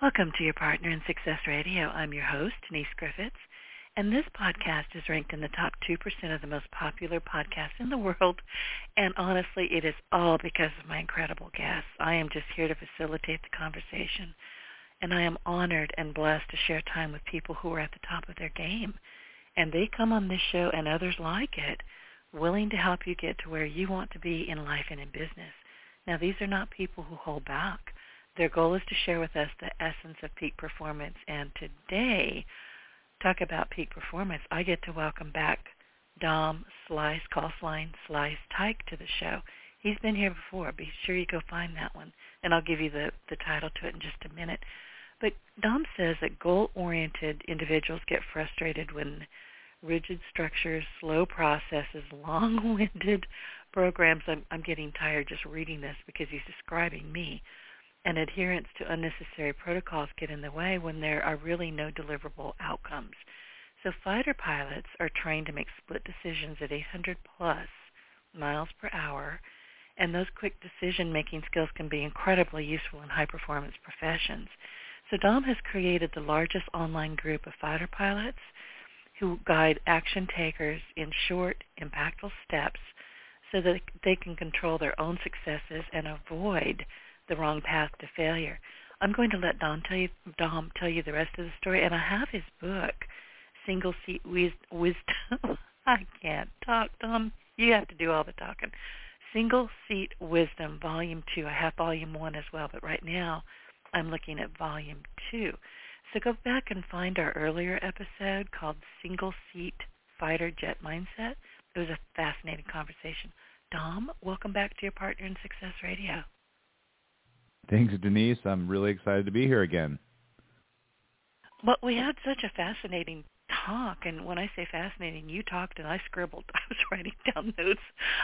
Welcome to your Partner in Success Radio. I'm your host, Denise Griffiths, and this podcast is ranked in the top 2% of the most popular podcasts in the world. And honestly, it is all because of my incredible guests. I am just here to facilitate the conversation. And I am honored and blessed to share time with people who are at the top of their game. And they come on this show and others like it, willing to help you get to where you want to be in life and in business. Now, these are not people who hold back. Their goal is to share with us the essence of peak performance. And today, talk about peak performance, I get to welcome back Dom Slice, Call Slice Teich to the show. He's been here before. Be sure you go find that one. And I'll give you the, the title to it in just a minute. But Dom says that goal-oriented individuals get frustrated when rigid structures, slow processes, long-winded programs. I'm, I'm getting tired just reading this because he's describing me and adherence to unnecessary protocols get in the way when there are really no deliverable outcomes. So fighter pilots are trained to make split decisions at 800 plus miles per hour, and those quick decision-making skills can be incredibly useful in high-performance professions. So Dom has created the largest online group of fighter pilots who guide action takers in short, impactful steps so that they can control their own successes and avoid the wrong path to failure. I'm going to let Dom tell you, Dom tell you the rest of the story, and I have his book, Single Seat Wisdom. I can't talk, Dom. You have to do all the talking. Single Seat Wisdom, Volume 2. I have Volume 1 as well, but right now I'm looking at Volume 2. So go back and find our earlier episode called Single Seat Fighter Jet Mindset. It was a fascinating conversation. Dom, welcome back to your Partner in Success Radio. Thanks, Denise. I'm really excited to be here again. Well, we had such a fascinating talk, and when I say fascinating, you talked and I scribbled. I was writing down notes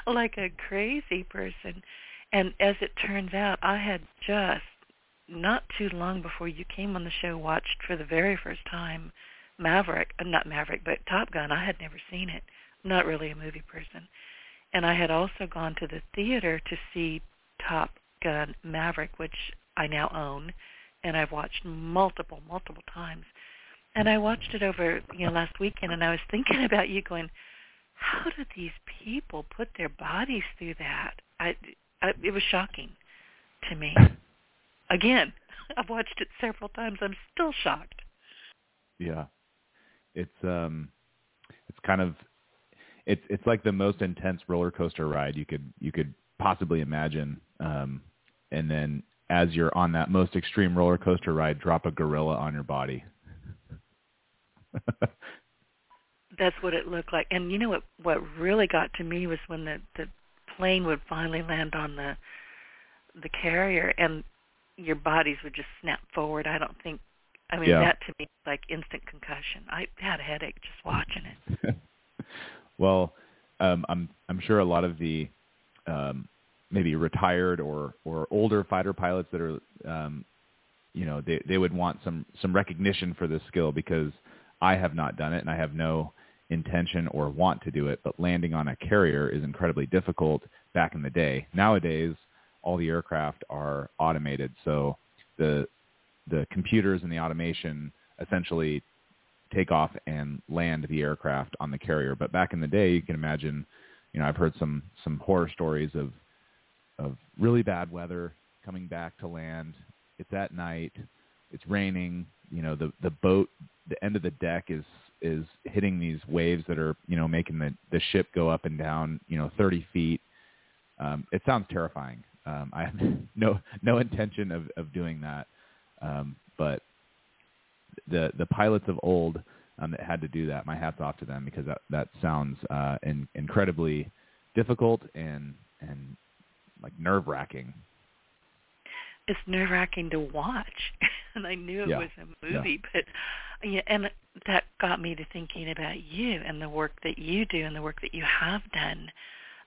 like a crazy person. And as it turns out, I had just not too long before you came on the show watched for the very first time Maverick, uh, not Maverick, but Top Gun. I had never seen it. I'm not really a movie person. And I had also gone to the theater to see Top Gun Maverick, which I now own, and I've watched multiple, multiple times. And I watched it over, you know, last weekend, and I was thinking about you, going, how do these people put their bodies through that? I, I it was shocking to me. Again, I've watched it several times. I'm still shocked. Yeah, it's um, it's kind of it's it's like the most intense roller coaster ride you could you could possibly imagine. Um, and then as you're on that most extreme roller coaster ride, drop a gorilla on your body. That's what it looked like. And you know what what really got to me was when the the plane would finally land on the the carrier and your bodies would just snap forward. I don't think I mean yeah. that to me like instant concussion. I had a headache just watching it. well, um I'm I'm sure a lot of the um maybe retired or or older fighter pilots that are um, you know they they would want some some recognition for this skill because I have not done it and I have no intention or want to do it but landing on a carrier is incredibly difficult back in the day. Nowadays all the aircraft are automated so the the computers and the automation essentially take off and land the aircraft on the carrier. But back in the day you can imagine you know I've heard some some horror stories of of really bad weather coming back to land. It's at night. It's raining. You know, the the boat, the end of the deck is is hitting these waves that are you know making the the ship go up and down you know 30 feet. Um, it sounds terrifying. Um, I have no no intention of of doing that, um, but the the pilots of old um, that had to do that, my hats off to them because that that sounds uh, in, incredibly difficult and and like nerve wracking. It's nerve wracking to watch. and I knew it Yeah. was a movie, but yeah, and that got me to thinking about you and the work that you do and the work that you have done.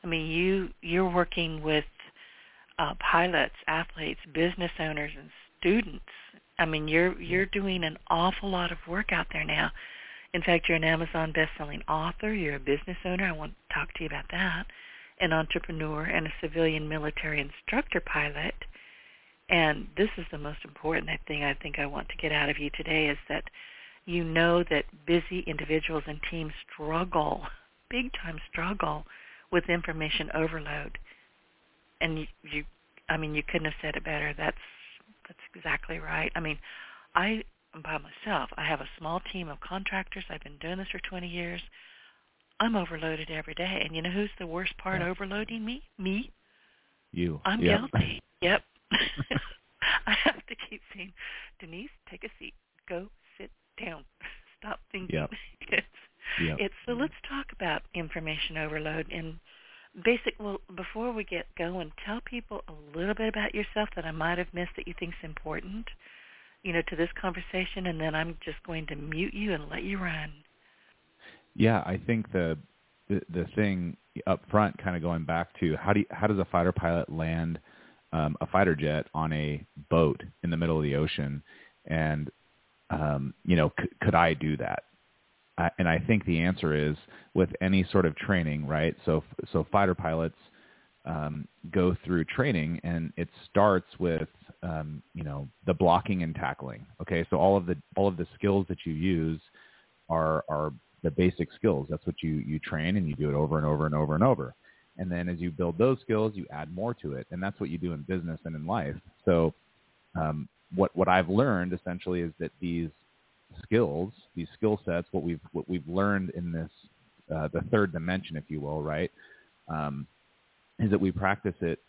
I mean, you you're working with uh, pilots, athletes, business owners, and students. I mean, you're you're doing an awful lot of work out there now. In fact, you're an Amazon best-selling author. You're a business owner. I want to talk to you about that. An entrepreneur and a civilian military instructor pilot. And this is the most important thing I think I want to get out of you today is that you know that busy individuals and teams struggle, big time struggle with information overload. And you, you I mean, you couldn't have said it better. That's that's exactly right. I mean, I by myself. I have a small team of contractors. I've been doing this for 20 years. I'm overloaded every day. And you know who's the worst part Yeah. overloading me? Me. You. I'm Yep. guilty. Yep. I have to keep saying, Denise, take a seat. Go sit down. Stop thinking. Yep. It's, Yep. it's so let's talk about information overload and basic well before we get going, tell people a little bit about yourself that I might have missed that you think's important, you know, to this conversation and then I'm just going to mute you and let you run. Yeah, I think the the, the thing up front, kind of going back to how do you, how does a fighter pilot land um, a fighter jet on a boat in the middle of the ocean, and um, you know, c- could I do that? I, and I think the answer is with any sort of training, right? So so fighter pilots um, go through training, and it starts with um, you know the blocking and tackling. Okay, so all of the all of the skills that you use are are the basic skills. That's what you you train, and you do it over and over and over and over. And then as you build those skills, you add more to it, and that's what you do in business and in life. So um, what what I've learned essentially is that these skills, these skill sets, what we've what we've learned in this uh, the third dimension, if you will, right, um, is that we practice it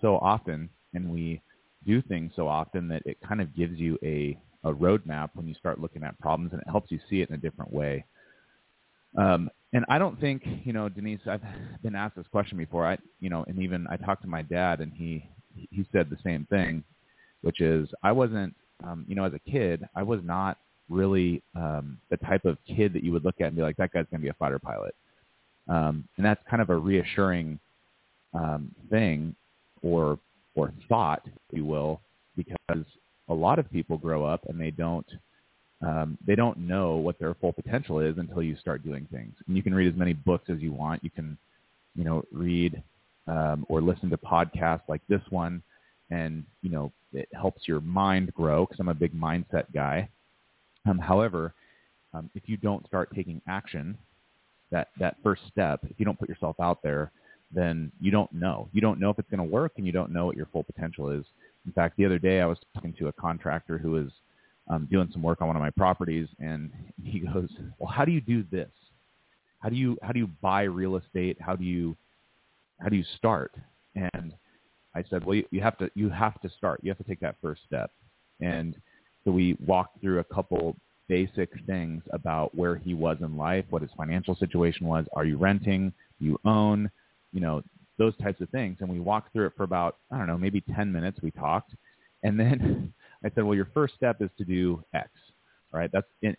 so often and we do things so often that it kind of gives you a a roadmap when you start looking at problems and it helps you see it in a different way. Um, and I don't think, you know, Denise, I've been asked this question before. I, you know, and even I talked to my dad and he, he said the same thing, which is I wasn't, um, you know, as a kid, I was not really um, the type of kid that you would look at and be like, that guy's going to be a fighter pilot. Um, and that's kind of a reassuring um, thing or, or thought, if you will, because a lot of people grow up and they don't um, they don't know what their full potential is until you start doing things. And you can read as many books as you want. You can, you know, read um, or listen to podcasts like this one, and you know, it helps your mind grow because I'm a big mindset guy. Um, however, um, if you don't start taking action, that that first step, if you don't put yourself out there, then you don't know. You don't know if it's going to work, and you don't know what your full potential is. In fact, the other day I was talking to a contractor who was um, doing some work on one of my properties, and he goes, "Well, how do you do this? How do you how do you buy real estate? How do you how do you start?" And I said, "Well, you, you have to you have to start. You have to take that first step." And so we walked through a couple basic things about where he was in life, what his financial situation was. Are you renting? Do you own? You know those types of things. And we walked through it for about I don't know maybe ten minutes. We talked, and then I said, well, your first step is to do X. All right, that's in,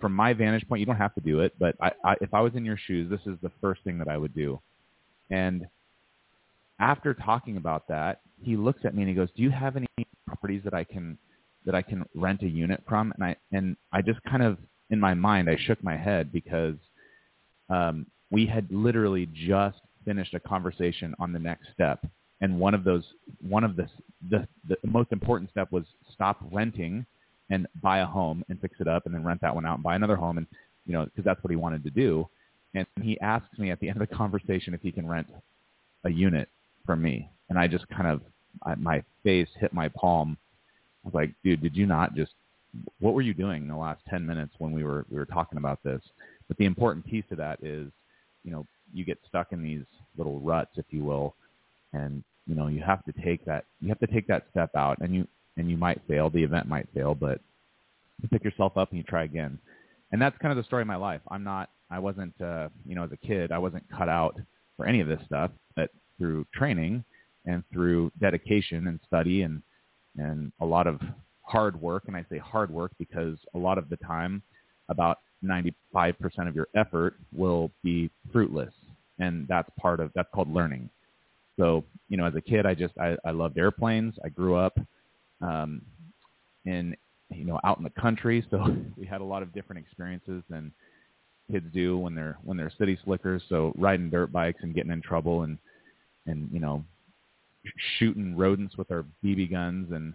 from my vantage point. You don't have to do it, but I, I, if I was in your shoes, this is the first thing that I would do. And after talking about that, he looks at me and he goes, "Do you have any properties that I can that I can rent a unit from?" And I and I just kind of in my mind I shook my head because um, we had literally just finished a conversation on the next step and one of those one of the, the the most important step was stop renting and buy a home and fix it up and then rent that one out and buy another home and you know because that's what he wanted to do. And he asks me at the end of the conversation if he can rent a unit from me. And i just kind of I, my face hit my palm. I was like dude did you not just what were you doing in the last 10 minutes when we were we were talking about this? But the important piece of that is you know you get stuck in these little ruts if you will and you know you have to take that you have to take that step out and you and you might fail the event might fail but you pick yourself up and you try again. And that's kind of the story of my life. I'm not i wasn't uh you know as a kid i wasn't cut out for any of this stuff but through training and through dedication and study and and a lot of hard work, and I say hard work because a lot of the time, about 95% of your effort will be fruitless, and that's part of that's called learning. So, you know, as a kid, I just I, I loved airplanes. I grew up um, in you know out in the country, so we had a lot of different experiences than kids do when they're when they're city slickers. So riding dirt bikes and getting in trouble and and you know shooting rodents with our BB guns and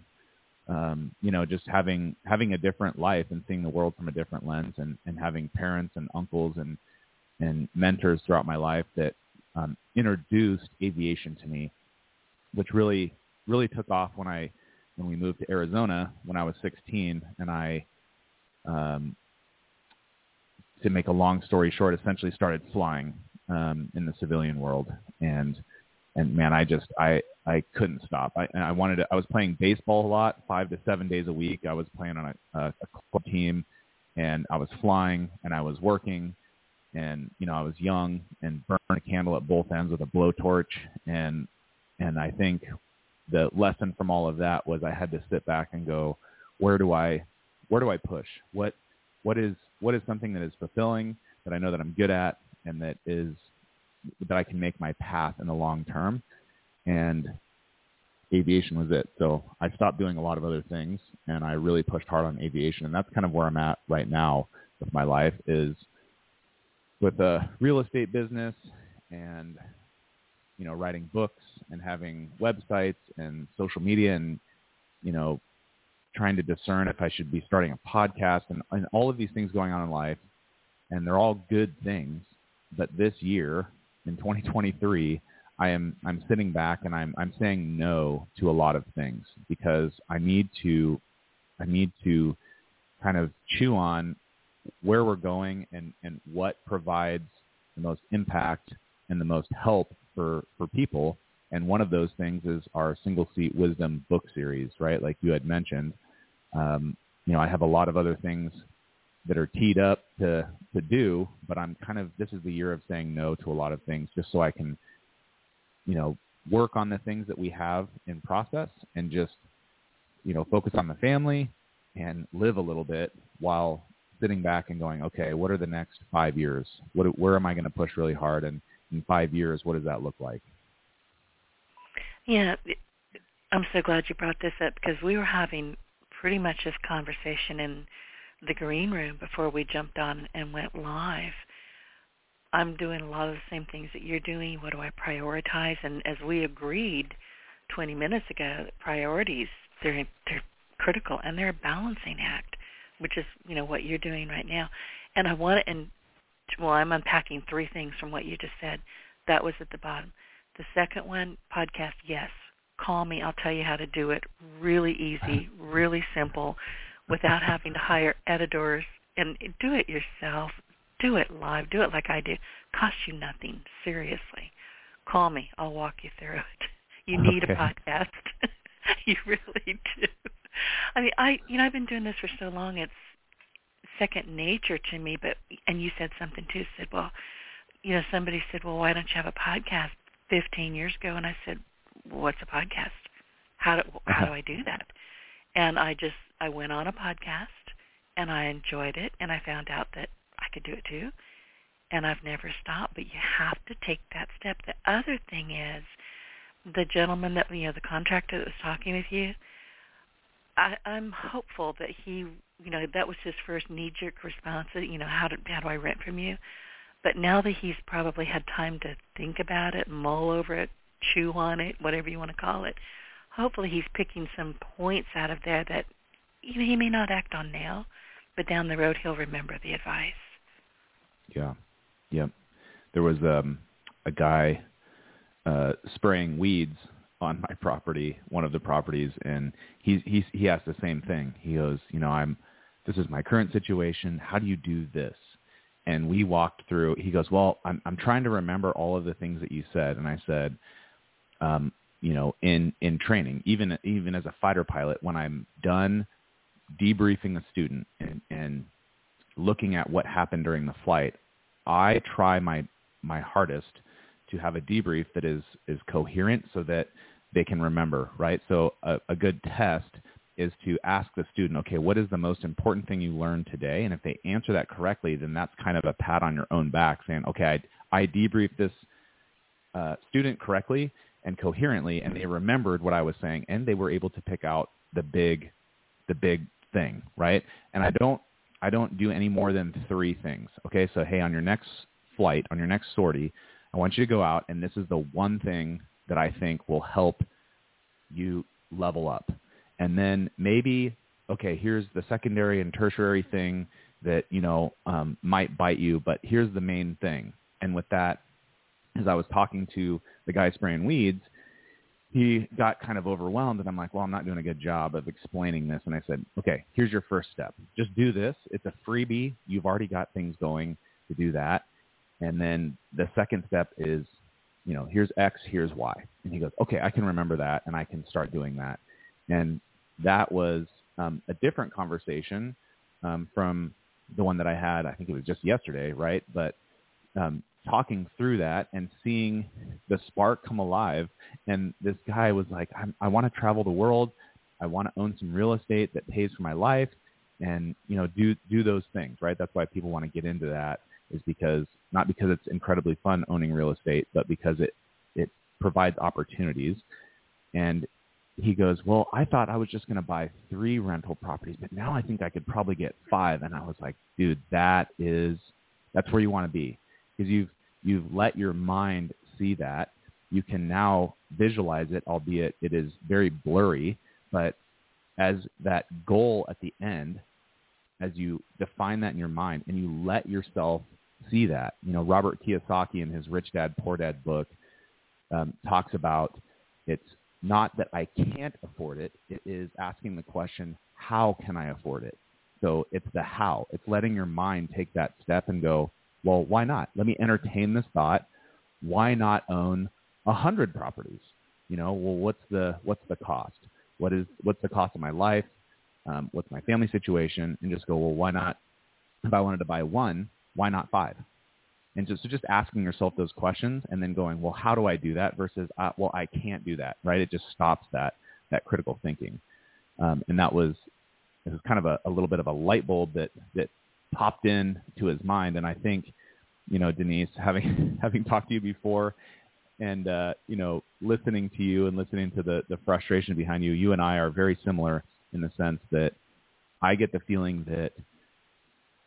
um, you know just having having a different life and seeing the world from a different lens and and having parents and uncles and and mentors throughout my life that um, introduced aviation to me, which really really took off when I when we moved to Arizona when I was 16, and I, um, to make a long story short, essentially started flying um, in the civilian world, and and man, I just I I couldn't stop. I I wanted to. I was playing baseball a lot, five to seven days a week. I was playing on a, a, a club team, and I was flying, and I was working, and you know I was young and burned a candle at both ends with a blowtorch, and and I think the lesson from all of that was I had to sit back and go, where do I, where do I push? What, what is, what is something that is fulfilling that I know that I'm good at and that is, that I can make my path in the long term. And aviation was it. So I stopped doing a lot of other things and I really pushed hard on aviation. And that's kind of where I'm at right now with my life is with a real estate business and you know, writing books and having websites and social media and, you know, trying to discern if I should be starting a podcast and, and all of these things going on in life. And they're all good things. But this year in 2023, I am I'm sitting back and I'm I'm saying no to a lot of things because I need to I need to kind of chew on where we're going and, and what provides the most impact and the most help for for people. And one of those things is our single seat wisdom book series, right? Like you had mentioned. Um, you know, I have a lot of other things that are teed up to to do, but I'm kind of this is the year of saying no to a lot of things just so I can, you know, work on the things that we have in process and just, you know, focus on the family and live a little bit while sitting back and going, okay, what are the next five years? What where am I going to push really hard and in five years, what does that look like? Yeah, I'm so glad you brought this up because we were having pretty much this conversation in the green room before we jumped on and went live. I'm doing a lot of the same things that you're doing. What do I prioritize? And as we agreed 20 minutes ago, priorities they're they're critical and they're a balancing act, which is you know what you're doing right now. And I want to, and well, I'm unpacking three things from what you just said. That was at the bottom. The second one, podcast, yes. Call me. I'll tell you how to do it. Really easy, really simple, without having to hire editors. And do it yourself. Do it live. Do it like I do. Cost you nothing. Seriously. Call me. I'll walk you through it. You need okay. a podcast. you really do. I mean, I you know I've been doing this for so long. It's second nature to me. But and you said something too. Said, well, you know, somebody said, well, why don't you have a podcast? 15 years ago, and I said, what's a podcast? How do how do I do that? And I just I went on a podcast and I enjoyed it and I found out that I could do it too. And I've never stopped, but you have to take that step. The other thing is the gentleman that you know, the contractor that was talking with you, I, I'm hopeful that he you know that was his first knee jerk response you know how do how do I rent from you? But now that he's probably had time to think about it mull over it chew on it whatever you want to call it hopefully he's picking some points out of there that you know he may not act on now but down the road he'll remember the advice. Yeah. Yep. There was um a guy uh spraying weeds on my property, one of the properties, and he he he asked the same thing. He goes, you know, I'm this is my current situation. How do you do this? And we walked through. He goes, well, I'm I'm trying to remember all of the things that you said, and I said, um, you know, in in training, even even as a fighter pilot, when I'm done debriefing a student and, and looking at what happened during the flight, I try my my hardest to have a debrief that is is coherent so that they can remember, right? So a, a good test is to ask the student, okay, what is the most important thing you learned today? And if they answer that correctly, then that's kind of a pat on your own back saying, okay, I, I debriefed this uh, student correctly and coherently, and they remembered what I was saying, and they were able to pick out the big, the big thing, right? And I don't, I don't do any more than three things. Okay, so hey, on your next flight, on your next sortie, I want you to go out, and this is the one thing that I think will help you level up. And then maybe, okay, here's the secondary and tertiary thing that you know um, might bite you, but here's the main thing. And with that, as I was talking to the guy spraying weeds, he got kind of overwhelmed and I'm like, well, I'm not doing a good job of explaining this. And I said, okay, here's your first step. Just do this. It's a freebie. You've already got things going to do that. And then the second step is, you know, here's X, here's Y. And he goes, okay, I can remember that and I can start doing that. And that was um, a different conversation um, from the one that I had, I think it was just yesterday, right? But um, talking through that and seeing the spark come alive. And this guy was like, i I want to travel the world. I want to own some real estate that pays for my life and, you know, do, do those things, right? That's why people want to get into that is because not because it's incredibly fun owning real estate, but because it, it provides opportunities. And he goes, well, I thought I was just going to buy three rental properties, but now I think I could probably get five. And I was like, dude, that is, that's where you want to be because you've you've let your mind see that. You can now visualize it, albeit it is very blurry, but as that goal at the end, as you define that in your mind and you let yourself see that, you know, Robert Kiyosaki in his Rich Dad Poor Dad book um, talks about it's not that I can't afford it. It is asking the question, how can I afford it? So it's the how. It's letting your mind take that step and go, well, why not? Let me entertain this thought. Why not own a hundred properties? You know, well, what's the what's the cost? What is what's the cost of my life? Um, what's my family situation? And just go, well, why not? If I wanted to buy one, why not five? And just so just asking yourself those questions and then going, well, how do I do that? Versus, uh, well, I can't do that, right? It just stops that that critical thinking. Um, and that was it was kind of a, a little bit of a light bulb that that popped in to his mind. And I think, you know, Denise, having having talked to you before, and uh, you know, listening to you and listening to the the frustration behind you, you and I are very similar in the sense that I get the feeling that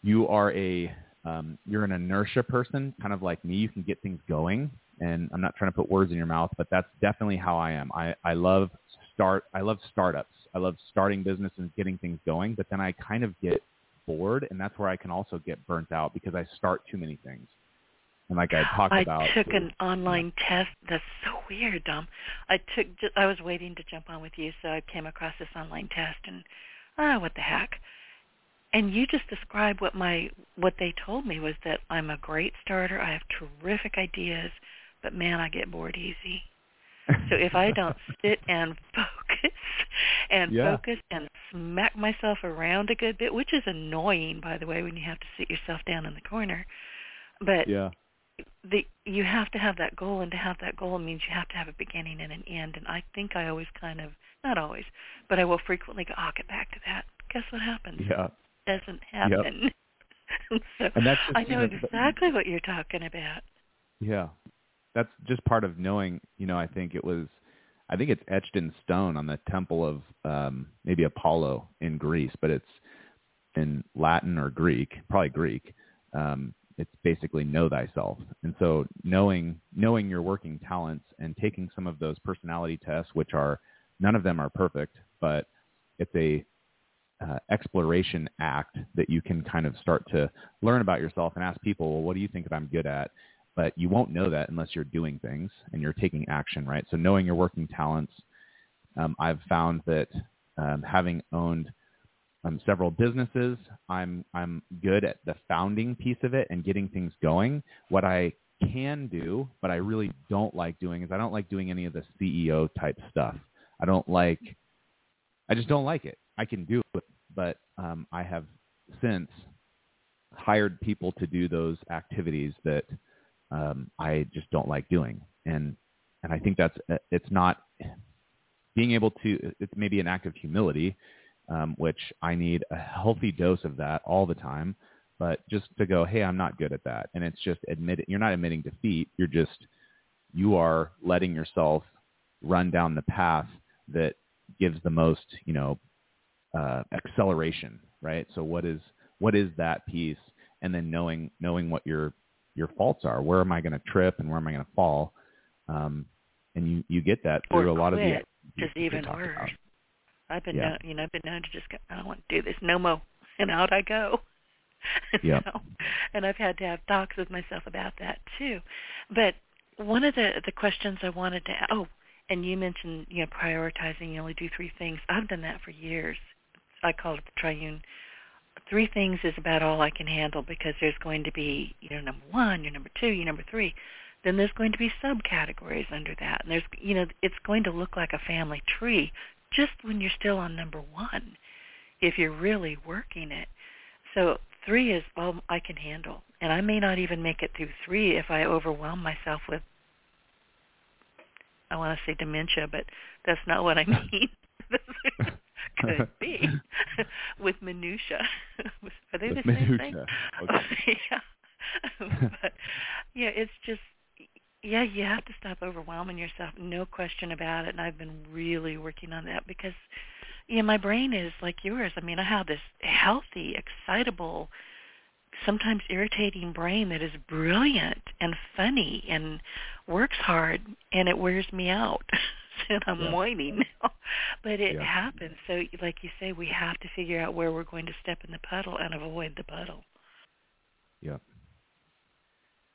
you are a um, you're an inertia person, kind of like me. You can get things going, and I'm not trying to put words in your mouth, but that's definitely how I am. I, I love start. I love startups. I love starting business and getting things going, but then I kind of get bored, and that's where I can also get burnt out because I start too many things. And like I talked I about, I took an online yeah. test. That's so weird, Dom. I took. I was waiting to jump on with you, so I came across this online test, and ah, oh, what the heck. And you just described what my what they told me was that I'm a great starter. I have terrific ideas, but man, I get bored easy. So if I don't sit and focus and yeah. focus and smack myself around a good bit, which is annoying by the way when you have to sit yourself down in the corner. But yeah. the you have to have that goal and to have that goal means you have to have a beginning and an end and I think I always kind of not always, but I will frequently go, oh, I'll get back to that. Guess what happens? Yeah. Doesn't happen. Yep. so and that's just, I know exactly what you're talking about. Yeah that's just part of knowing. You know, I think it was. I think it's etched in stone on the temple of um, maybe Apollo in Greece, but it's in Latin or Greek, probably Greek. Um, it's basically know thyself, and so knowing knowing your working talents and taking some of those personality tests, which are none of them are perfect, but it's a uh, exploration act that you can kind of start to learn about yourself and ask people, well, what do you think that I'm good at? but you won't know that unless you're doing things and you're taking action, right? So knowing your working talents, um, I've found that um, having owned um, several businesses, I'm I'm good at the founding piece of it and getting things going. What I can do, but I really don't like doing is I don't like doing any of the CEO type stuff. I don't like, I just don't like it. I can do it, but um, I have since hired people to do those activities that um, I just don't like doing. And and I think that's it's not being able to, it's maybe an act of humility, um, which I need a healthy dose of that all the time. But just to go, hey, I'm not good at that, and it's just admit you're not admitting defeat. You're just you are letting yourself run down the path that gives the most, you know, uh, acceleration, right? So what is what is that piece, and then knowing knowing what your your faults are. Where am I going to trip, and where am I going to fall? Um, and you you get that through or a lot of the just even worse. About. I've been yeah. known, you know, I've been known to just go, I don't want to do this no more, and out I go. Yeah. so, and I've had to have talks with myself about that too. But one of the the questions I wanted to oh, and you mentioned you know prioritizing. You only do three things. I've done that for years. I call it the triune. Three things is about all I can handle because there's going to be you know number one, your number two, your number three. Then there's going to be subcategories under that, and there's you know it's going to look like a family tree just when you're still on number one, if you're really working it. So three is all I can handle, and I may not even make it through three if I overwhelm myself with I want to say dementia, but that's not what I mean. Could be with minutia. Are they With the same minutia. thing? Okay. yeah. but yeah, it's just yeah, you have to stop overwhelming yourself. No question about it. And I've been really working on that because yeah, my brain is like yours. I mean, I have this healthy, excitable, sometimes irritating brain that is brilliant and funny and works hard and it wears me out and I'm Yeah. whining now. but it Yeah. happens. So like you say, we have to figure out where we're going to step in the puddle and avoid the puddle. Yeah.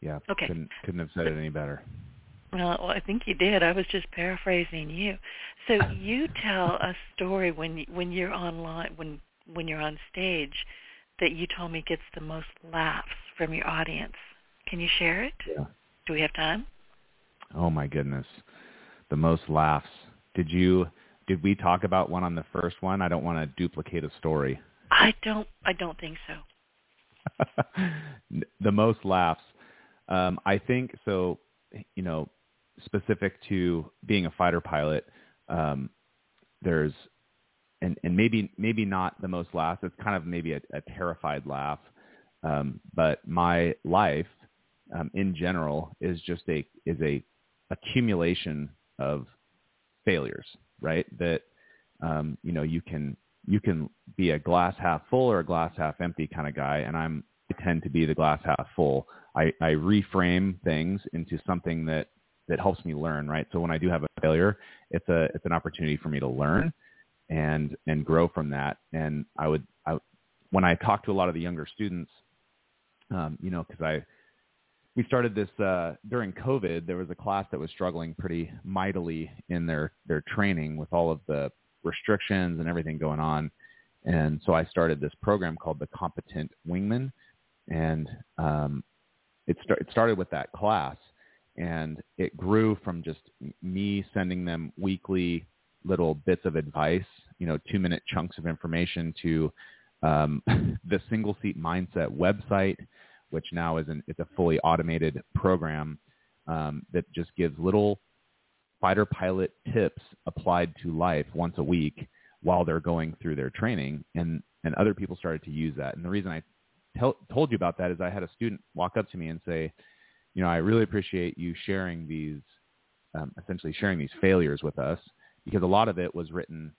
Yeah. Okay. Couldn't couldn't have said it any better. Well, I think you did. I was just paraphrasing you. So you tell a story when when you're online when when you're on stage that you told me gets the most laughs from your audience. Can you share it? Yeah. Do we have time? Oh my goodness. The most laughs. Did you did we talk about one on the first one? I don't want to duplicate a story. I don't I don't think so. the most laughs. Um, I think so. You know, specific to being a fighter pilot, um, there's and and maybe maybe not the most laughs. It's kind of maybe a, a terrified laugh. Um, but my life um, in general is just a is a accumulation of failures, right? That um, you know you can you can be a glass half full or a glass half empty kind of guy, and I'm I tend to be the glass half full. I, I reframe things into something that that helps me learn, right? So when I do have a failure, it's a it's an opportunity for me to learn and and grow from that. And I would I, when I talk to a lot of the younger students, um, you know, because I we started this uh, during COVID. There was a class that was struggling pretty mightily in their their training with all of the restrictions and everything going on. And so I started this program called the Competent Wingman, and um, it, start, it started with that class, and it grew from just me sending them weekly little bits of advice, you know, two minute chunks of information to um, the single seat mindset website, which now is an, it's a fully automated program um, that just gives little fighter pilot tips applied to life once a week while they're going through their training. And, and other people started to use that. And the reason I tell, told you about that is I had a student walk up to me and say, you know, I really appreciate you sharing these, um, essentially sharing these failures with us because a lot of it was written,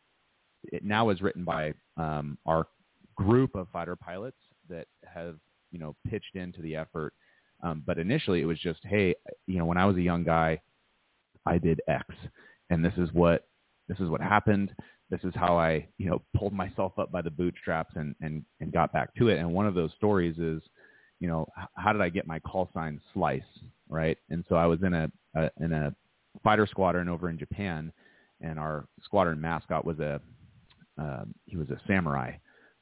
it now is written by um, our group of fighter pilots that have, you know, pitched into the effort. Um, but initially it was just, hey, you know, when I was a young guy, I did X, and this is what this is what happened. This is how I, you know, pulled myself up by the bootstraps and and and got back to it. And one of those stories is, you know, how did I get my call sign Slice, right? And so I was in a, a in a fighter squadron over in Japan, and our squadron mascot was a um, he was a samurai.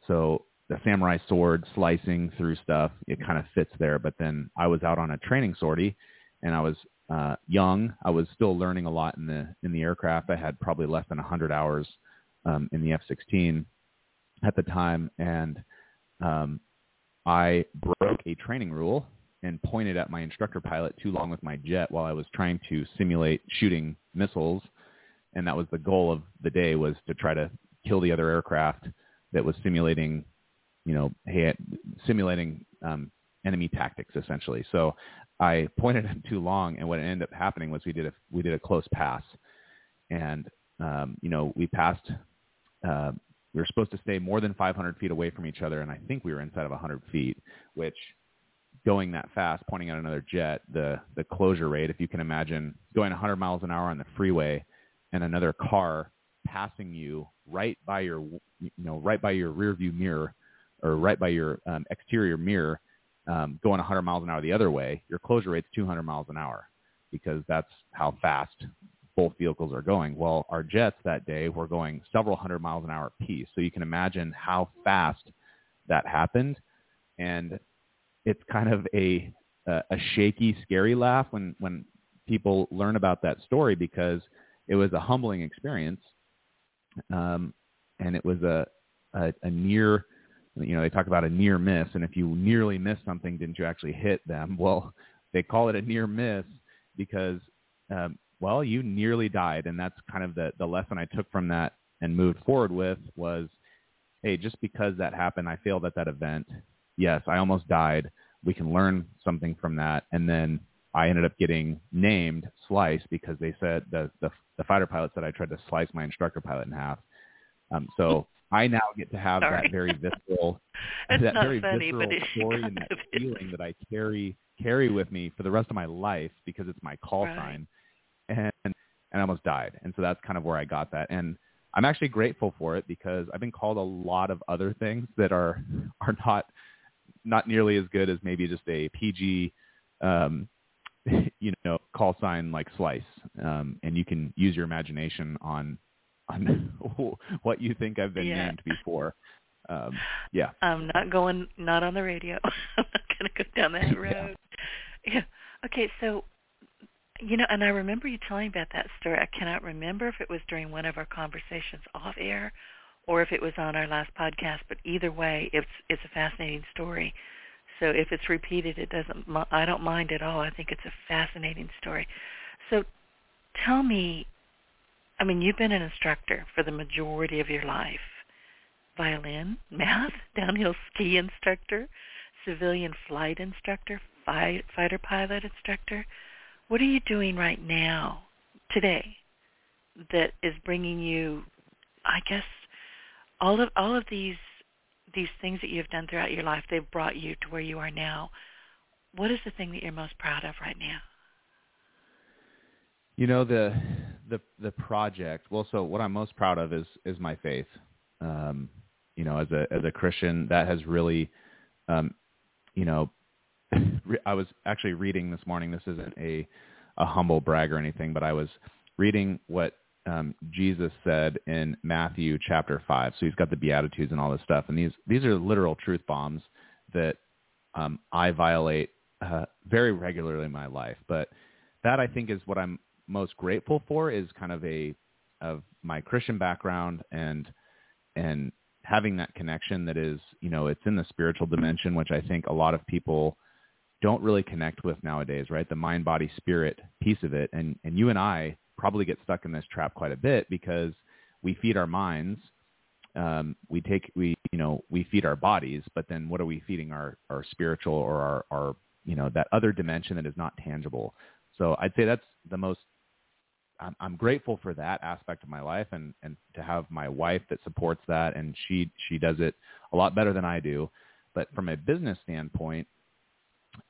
So the samurai sword slicing through stuff, it kind of fits there. But then I was out on a training sortie, and I was uh, young. I was still learning a lot in the in the aircraft. I had probably less than 100 hours um, in the F-16 at the time, and um, I broke a training rule and pointed at my instructor pilot too long with my jet while I was trying to simulate shooting missiles. And that was the goal of the day was to try to kill the other aircraft that was simulating, you know, hey, simulating um, enemy tactics essentially. So I pointed him too long, and what ended up happening was we did a we did a close pass, and um, you know we passed. Uh, we were supposed to stay more than 500 feet away from each other, and I think we were inside of 100 feet, which going that fast, pointing at another jet, the the closure rate, if you can imagine going 100 miles an hour on the freeway and another car passing you right by your you know right by your rear view mirror or right by your um, exterior mirror um, going 100 miles an hour the other way, your closure rate's 200 miles an hour because that's how fast both vehicles are going. Well, our jets that day were going several hundred miles an hour apiece. So you can imagine how fast that happened. And it's kind of a, a, a shaky, scary laugh when, when people learn about that story because it was a humbling experience. Um, and it was a, a, a near you know, they talk about a near miss, and if you nearly miss something, didn't you actually hit them? Well, they call it a near miss because, um, well, you nearly died, and that's kind of the the lesson I took from that and moved forward with was, hey, just because that happened, I failed at that event. Yes, I almost died. We can learn something from that, and then I ended up getting named Slice because they said the the, the fighter pilot said I tried to slice my instructor pilot in half. Um, so I now get to have Sorry. that very visceral, that very funny, visceral story and that feeling that I carry carry with me for the rest of my life because it's my call Right. sign, and and I almost died, and so that's kind of where I got that, and I'm actually grateful for it because I've been called a lot of other things that are are not not nearly as good as maybe just a PG, um, you know, call sign like Slice, um, and you can use your imagination on on what you think I've been Yeah. named before. Um, yeah. I'm not going, not on the radio. I'm not going to go down that road. Yeah. Okay, so, you know, and I remember you telling about that story. I cannot remember if it was during one of our conversations off air or if it was on our last podcast, but either way, it's it's a fascinating story. So if it's repeated, it doesn't. I don't mind at all. I think it's a fascinating story. So, tell me. I mean, you've been an instructor for the majority of your life violin, math, downhill ski instructor, civilian flight instructor, fi- fighter pilot instructor. What are you doing right now, today, that is bringing you, I guess, all of all of these these things that you've done throughout your life? They've brought you to where you are now. What is the thing that you're most proud of right now? You know the the the project. Well, so what I'm most proud of is is my faith. Um, you know, as a as a Christian, that has really, um, you know, I was actually reading this morning. This isn't a a humble brag or anything, but I was reading what um, Jesus said in Matthew chapter five. So he's got the Beatitudes and all this stuff, and these these are literal truth bombs that um, I violate uh, very regularly in my life. But that I think is what I'm most grateful for is kind of a of my Christian background and and having that connection that is you know it's in the spiritual dimension, which I think a lot of people don't really connect with nowadays, right? The mind, body, spirit piece of it, and and you and I probably get stuck in this trap quite a bit because we feed our minds, um, we take we you know we feed our bodies, but then what are we feeding our our spiritual or our our you know that other dimension that is not tangible? So I'd say that's the most. I'm, I'm grateful for that aspect of my life, and and to have my wife that supports that, and she she does it a lot better than I do. But from a business standpoint,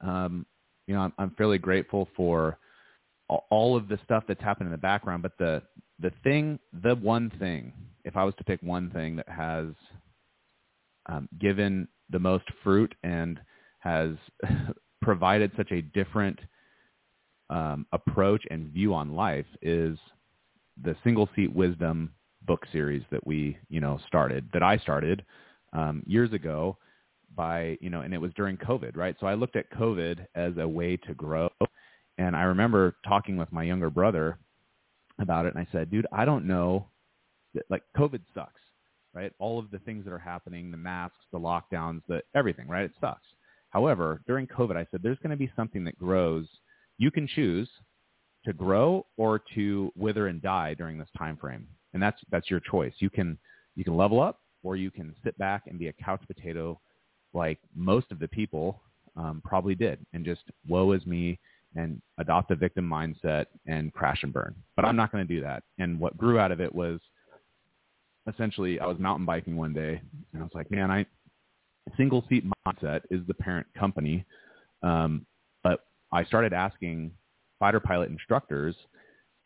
um, you know, I'm, I'm fairly grateful for all of the stuff that's happened in the background. But the the thing, the one thing, if I was to pick one thing that has um, given the most fruit and has provided such a different um, approach and view on life is the single seat wisdom book series that we you know started that I started um, years ago by you know and it was during COVID right so I looked at COVID as a way to grow and I remember talking with my younger brother about it and I said dude I don't know that, like COVID sucks right all of the things that are happening the masks the lockdowns the everything right it sucks however during COVID I said there's going to be something that grows you can choose to grow or to wither and die during this time frame. And that's that's your choice. You can you can level up or you can sit back and be a couch potato like most of the people um, probably did and just woe is me and adopt a victim mindset and crash and burn. But I'm not going to do that. And what grew out of it was essentially I was mountain biking one day and I was like, man, I single seat mindset is the parent company. Um, but I started asking fighter pilot instructors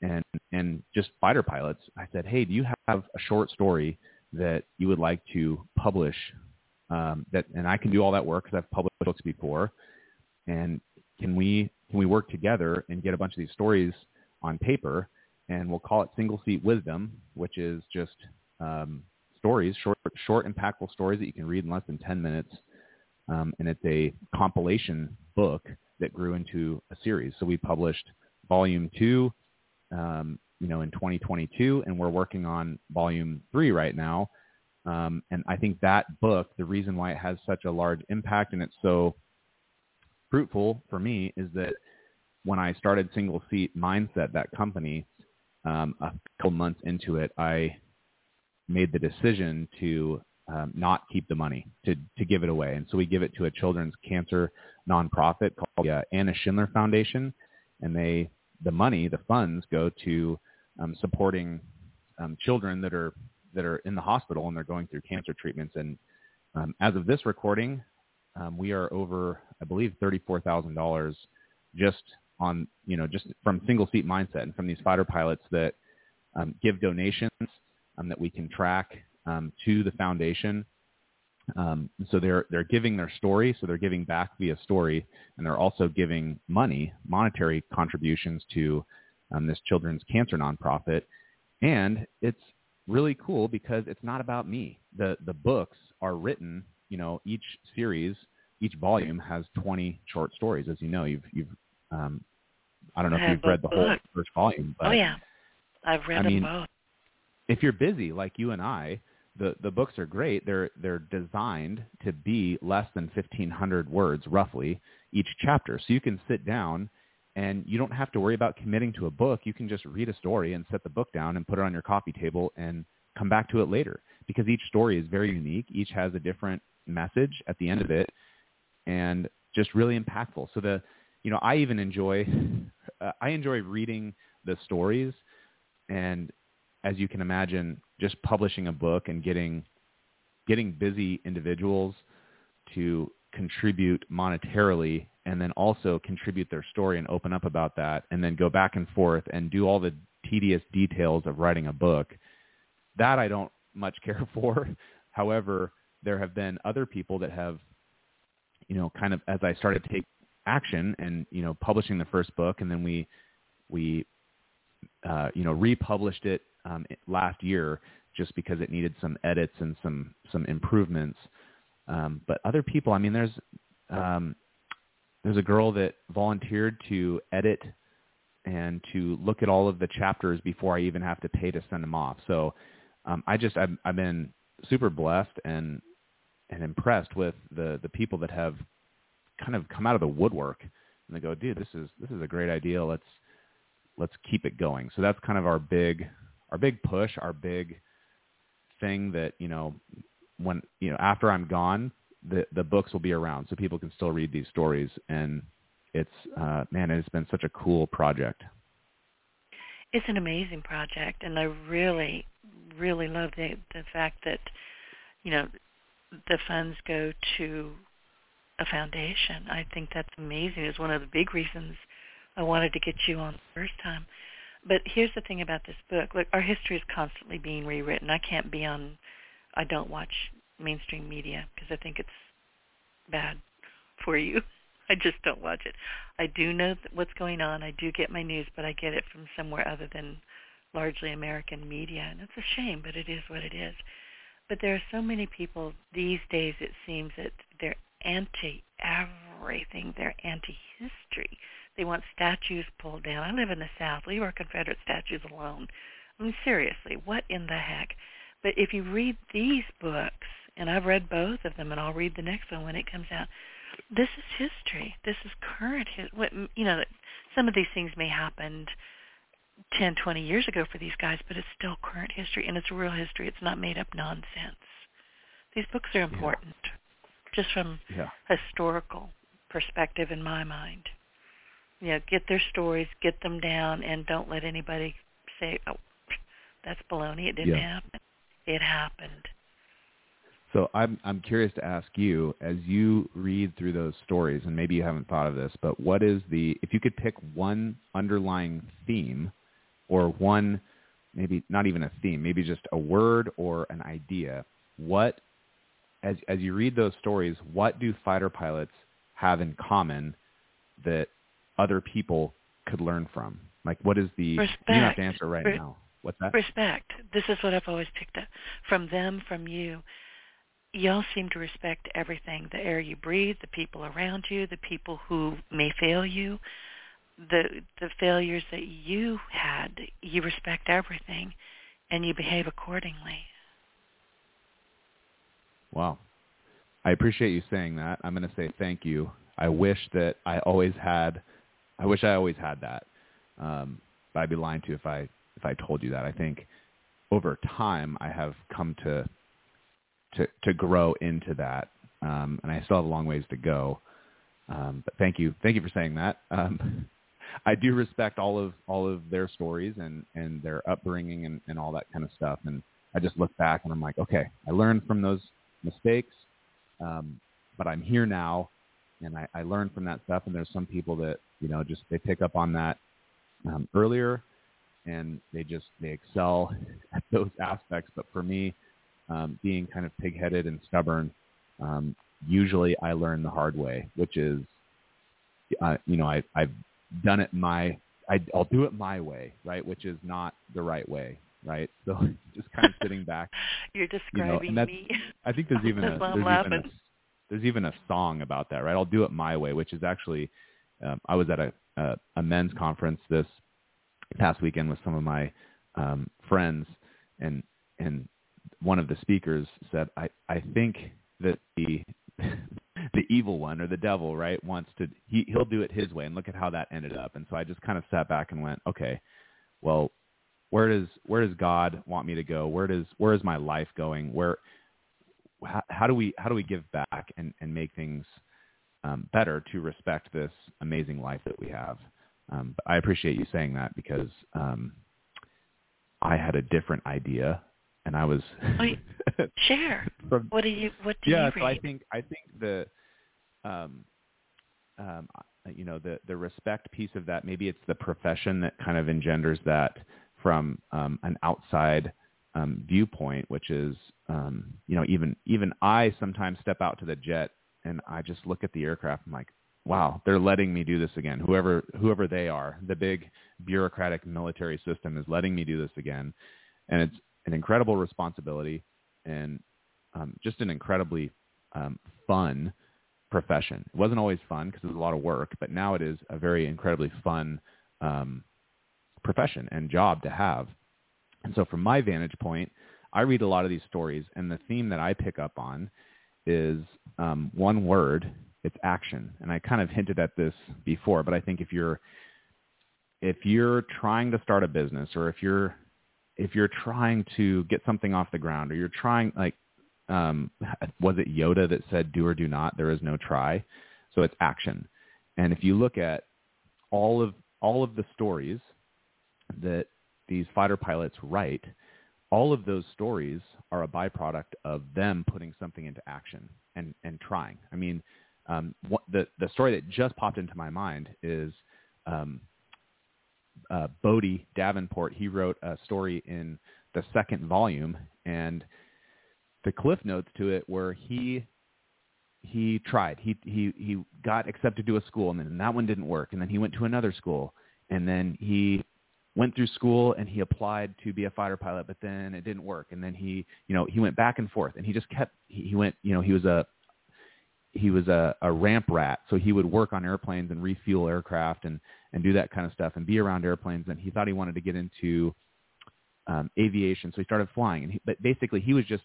and and just fighter pilots. I said, hey, do you have a short story that you would like to publish? Um, that and I can do all that work because I've published books before. And can we can we work together and get a bunch of these stories on paper? And we'll call it single seat wisdom, which is just um, stories, short, short, impactful stories that you can read in less than 10 minutes. Um, and it's a compilation book that grew into a series. So we published volume two, um, you know, in 2022, and we're working on volume three right now. Um, and I think that book, the reason why it has such a large impact and it's so fruitful for me is that when I started Single Seat Mindset, that company, um, a couple months into it, I made the decision to um, not keep the money, to, to give it away. And so we give it to a children's cancer nonprofit called the uh, Anna Schindler Foundation. And they, the money, the funds go to um, supporting um, children that are, that are in the hospital and they're going through cancer treatments. And um, as of this recording, um, we are over, I believe, $34,000 just on, you know, just from single seat mindset and from these fighter pilots that um, give donations um, that we can track um, to the foundation. Um, so they're they're giving their story, so they're giving back via story, and they're also giving money, monetary contributions to um, this children's cancer nonprofit. And it's really cool because it's not about me. The the books are written, you know, each series, each volume has 20 short stories. As you know, you've you've um, I don't know if you've read the whole first volume. But, oh yeah, I've read I them mean, both if you're busy like you and I, the the books are great. They're they're designed to be less than 1500 words roughly each chapter. So you can sit down and you don't have to worry about committing to a book. You can just read a story and set the book down and put it on your coffee table and come back to it later because each story is very unique. Each has a different message at the end of it and just really impactful. So the you know, I even enjoy uh, I enjoy reading the stories and as you can imagine, just publishing a book and getting getting busy individuals to contribute monetarily and then also contribute their story and open up about that and then go back and forth and do all the tedious details of writing a book. That I don't much care for. However, there have been other people that have, you know, kind of as I started to take action and, you know, publishing the first book and then we, we, uh, you know, republished it um, last year just because it needed some edits and some some improvements. Um, but other people, I mean, there's um, there's a girl that volunteered to edit and to look at all of the chapters before I even have to pay to send them off. So um, I just I've, I've been super blessed and and impressed with the the people that have kind of come out of the woodwork and they go, dude, this is this is a great idea. Let's let's keep it going. So that's kind of our big our big push, our big thing that you know when you know after I'm gone, the the books will be around so people can still read these stories, and it's uh, man, it's been such a cool project. It's an amazing project, and I really, really love the the fact that you know the funds go to a foundation. I think that's amazing. It's one of the big reasons I wanted to get you on the first time. But here's the thing about this book. Look, our history is constantly being rewritten. I can't be on, I don't watch mainstream media because I think it's bad for you. I just don't watch it. I do know what's going on. I do get my news, but I get it from somewhere other than largely American media. And it's a shame, but it is what it is. But there are so many people these days, it seems that they're anti-everything. They're anti-history. They want statues pulled down. I live in the South. Leave our Confederate statues alone. I mean, seriously, what in the heck? But if you read these books, and I've read both of them, and I'll read the next one when it comes out, this is history. This is current. What you know, some of these things may happen 10, 20 years ago for these guys, but it's still current history and it's real history. It's not made up nonsense. These books are important, yeah. just from yeah. historical perspective in my mind. You know, get their stories, get them down, and don't let anybody say, "Oh, that's baloney. It didn't yeah. happen." It happened. So I'm I'm curious to ask you, as you read through those stories, and maybe you haven't thought of this, but what is the if you could pick one underlying theme, or one maybe not even a theme, maybe just a word or an idea, what as as you read those stories, what do fighter pilots have in common that other people could learn from? Like what is the Respect. you have to answer right Re- now. What's that? Respect. This is what I've always picked up from them, from you y'all seem to respect everything the air you breathe the people around you the people who may fail you the the failures that you had you respect everything and you behave accordingly wow i appreciate you saying that i'm going to say thank you i wish that i always had i wish i always had that um, but i'd be lying to you if i if i told you that i think over time i have come to to to grow into that. Um, and I still have a long ways to go. Um, but thank you, thank you for saying that. Um, I do respect all of all of their stories and and their upbringing and, and all that kind of stuff. And I just look back and I'm like, okay, I learned from those mistakes, um, but I'm here now, and I, I learned from that stuff. And there's some people that you know just they pick up on that um, earlier, and they just they excel at those aspects. But for me, um, being kind of pig-headed and stubborn, um, usually I learn the hard way, which is, uh, you know, I, I've done it my, I, I'll do it my way, right, which is not the right way, right? So just kind of sitting back. You're describing you know, me. I think there's even a, there's even a, there's even a song about that, right? I'll do it my way, which is actually, um, I was at a, a, a men's conference this past weekend with some of my um, friends, and and one of the speakers said, I, I think that the the evil one or the devil, right, wants to he he'll do it his way and look at how that ended up. And so I just kind of sat back and went, okay, well, where does where does God want me to go? Where does where is my life going? Where how, how do we how do we give back and and make things um, better to respect this amazing life that we have? Um, but I appreciate you saying that because um, I had a different idea and I was oh, share. From, what do you what do yeah, you so I think I think the um um you know the the respect piece of that maybe it's the profession that kind of engenders that from um an outside um viewpoint which is um you know even even I sometimes step out to the jet and I just look at the aircraft I'm like wow they're letting me do this again whoever whoever they are the big bureaucratic military system is letting me do this again and it's an incredible responsibility and um, just an incredibly um, fun profession. It wasn't always fun because it was a lot of work, but now it is a very incredibly fun um, profession and job to have. And so from my vantage point, I read a lot of these stories, and the theme that I pick up on is um, one word. It's action, and I kind of hinted at this before, but I think if you're if you're trying to start a business or if you're if you're trying to get something off the ground or you're trying like um, was it Yoda that said do or do not there is no try? So it's action. And if you look at all of all of the stories that these fighter pilots write all of those stories are a byproduct of them putting something into action and and trying. I mean um, what, the the story that just popped into my mind is um, uh, Bodie Davenport, he wrote a story in the second volume, and the cliff notes to it were he he tried. He he he got accepted to a school, and then that one didn't work, and then he went to another school, and then he went through school and he applied to be a fighter pilot, but then it didn't work, and then he you know he went back and forth, and he just kept he, he went you know he was a he was a, a ramp rat, so he would work on airplanes and refuel aircraft and and do that kind of stuff and be around airplanes. And he thought he wanted to get into um, aviation, so he started flying. And he, but basically, he was just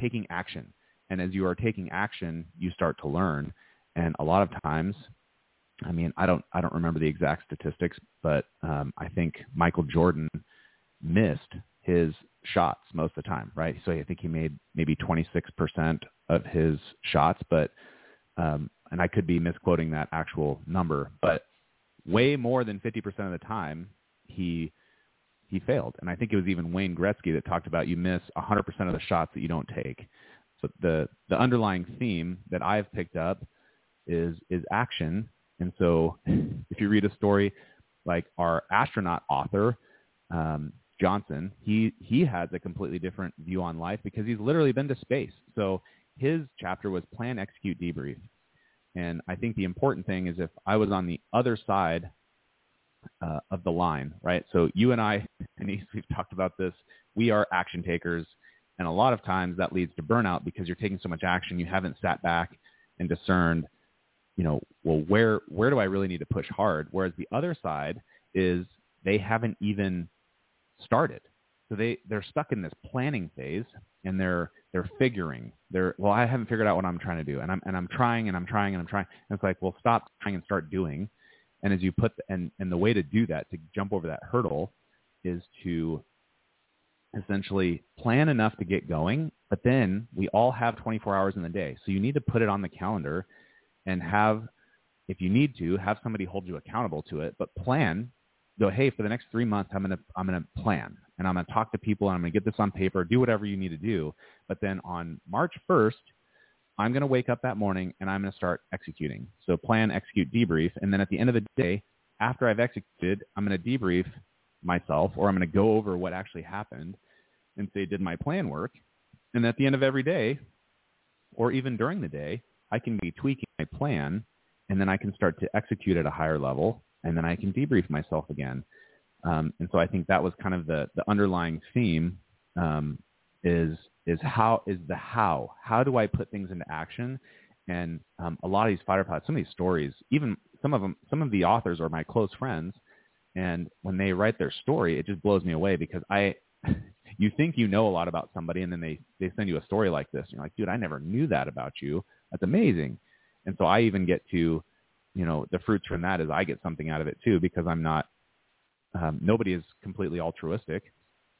taking action. And as you are taking action, you start to learn. And a lot of times, I mean, I don't I don't remember the exact statistics, but um, I think Michael Jordan missed his shots most of the time, right? So I think he made maybe 26% of his shots, but um, and I could be misquoting that actual number, but way more than 50% of the time he he failed. And I think it was even Wayne Gretzky that talked about you miss 100% of the shots that you don't take. So the the underlying theme that I've picked up is is action. And so if you read a story like our astronaut author um, Johnson, he he has a completely different view on life because he's literally been to space. So his chapter was plan, execute, debrief. And I think the important thing is if I was on the other side uh, of the line, right? So you and I, Denise, we've talked about this. We are action takers, and a lot of times that leads to burnout because you're taking so much action, you haven't sat back and discerned, you know, well, where where do I really need to push hard? Whereas the other side is they haven't even started. So they they're stuck in this planning phase and they're they're figuring. They're well, I haven't figured out what I'm trying to do, and I'm and I'm trying and I'm trying and I'm trying. And it's like, well, stop trying and start doing. And as you put the, and and the way to do that to jump over that hurdle is to essentially plan enough to get going. But then we all have 24 hours in the day, so you need to put it on the calendar and have, if you need to, have somebody hold you accountable to it. But plan go, hey, for the next three months, I'm gonna I'm gonna plan and I'm gonna talk to people and I'm gonna get this on paper, do whatever you need to do. But then on March 1st, I'm gonna wake up that morning and I'm gonna start executing. So plan, execute, debrief, and then at the end of the day, after I've executed, I'm gonna debrief myself or I'm gonna go over what actually happened and say, did my plan work? And at the end of every day, or even during the day, I can be tweaking my plan and then I can start to execute at a higher level and then I can debrief myself again. Um, and so I think that was kind of the, the underlying theme um, is is how is the how. How do I put things into action? And um, a lot of these fighter pilots, some of these stories, even some of them, some of the authors are my close friends, and when they write their story, it just blows me away because I, you think you know a lot about somebody, and then they they send you a story like this, and you're like, dude, I never knew that about you. That's amazing. And so I even get to you know, the fruits from that is I get something out of it too because I'm not, um, nobody is completely altruistic.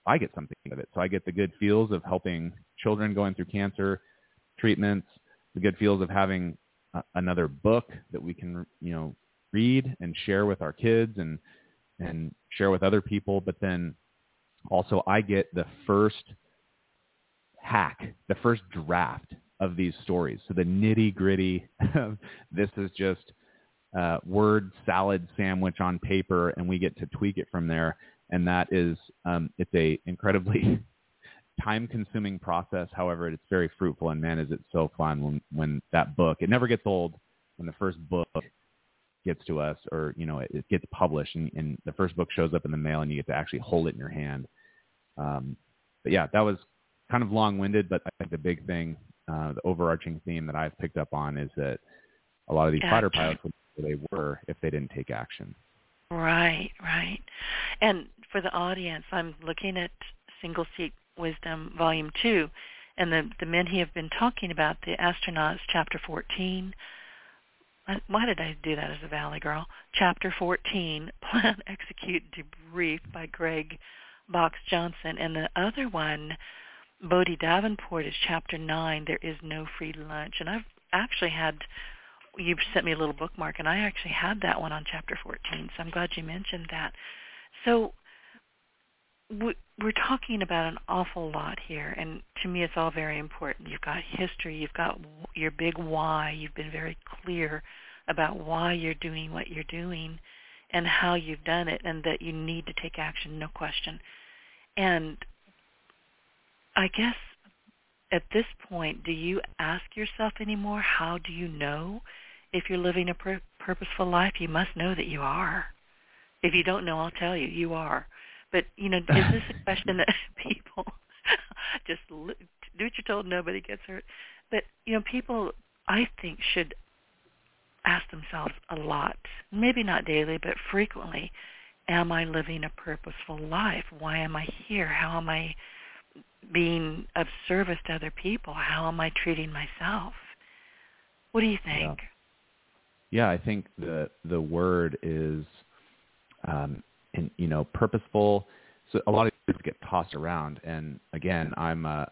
I get something out of it. So I get the good feels of helping children going through cancer treatments, the good feels of having a, another book that we can, you know, read and share with our kids and, and share with other people. But then also I get the first hack, the first draft of these stories. So the nitty gritty, this is just uh, word salad sandwich on paper, and we get to tweak it from there. And that is, um, it's a incredibly time-consuming process. However, it's very fruitful, and man, is it so fun when when that book. It never gets old when the first book gets to us, or you know, it, it gets published, and, and the first book shows up in the mail, and you get to actually hold it in your hand. Um, but yeah, that was kind of long-winded, but I think the big thing, uh, the overarching theme that I've picked up on is that a lot of these fighter pilots they were if they didn't take action. Right, right. And for the audience, I'm looking at Single Seat Wisdom Volume 2, and the, the men he have been talking about, the astronauts, Chapter 14. Uh, why did I do that as a Valley girl? Chapter 14, Plan, Execute, Debrief by Greg Box Johnson. And the other one, Bodhi Davenport, is Chapter 9, There is No Free Lunch. And I've actually had you sent me a little bookmark, and I actually had that one on chapter 14. So I'm glad you mentioned that. So we're talking about an awful lot here, and to me, it's all very important. You've got history, you've got your big why. You've been very clear about why you're doing what you're doing, and how you've done it, and that you need to take action, no question. And I guess at this point, do you ask yourself anymore, how do you know if you're living a pur- purposeful life, you must know that you are. If you don't know, I'll tell you, you are. But, you know, is this a question that people just do what you're told, nobody gets hurt? But, you know, people, I think, should ask themselves a lot, maybe not daily, but frequently, am I living a purposeful life? Why am I here? How am I being of service to other people? How am I treating myself? What do you think? Yeah. Yeah, I think the the word is, um, in, you know, purposeful. So a lot of things get tossed around, and again, I'm uh,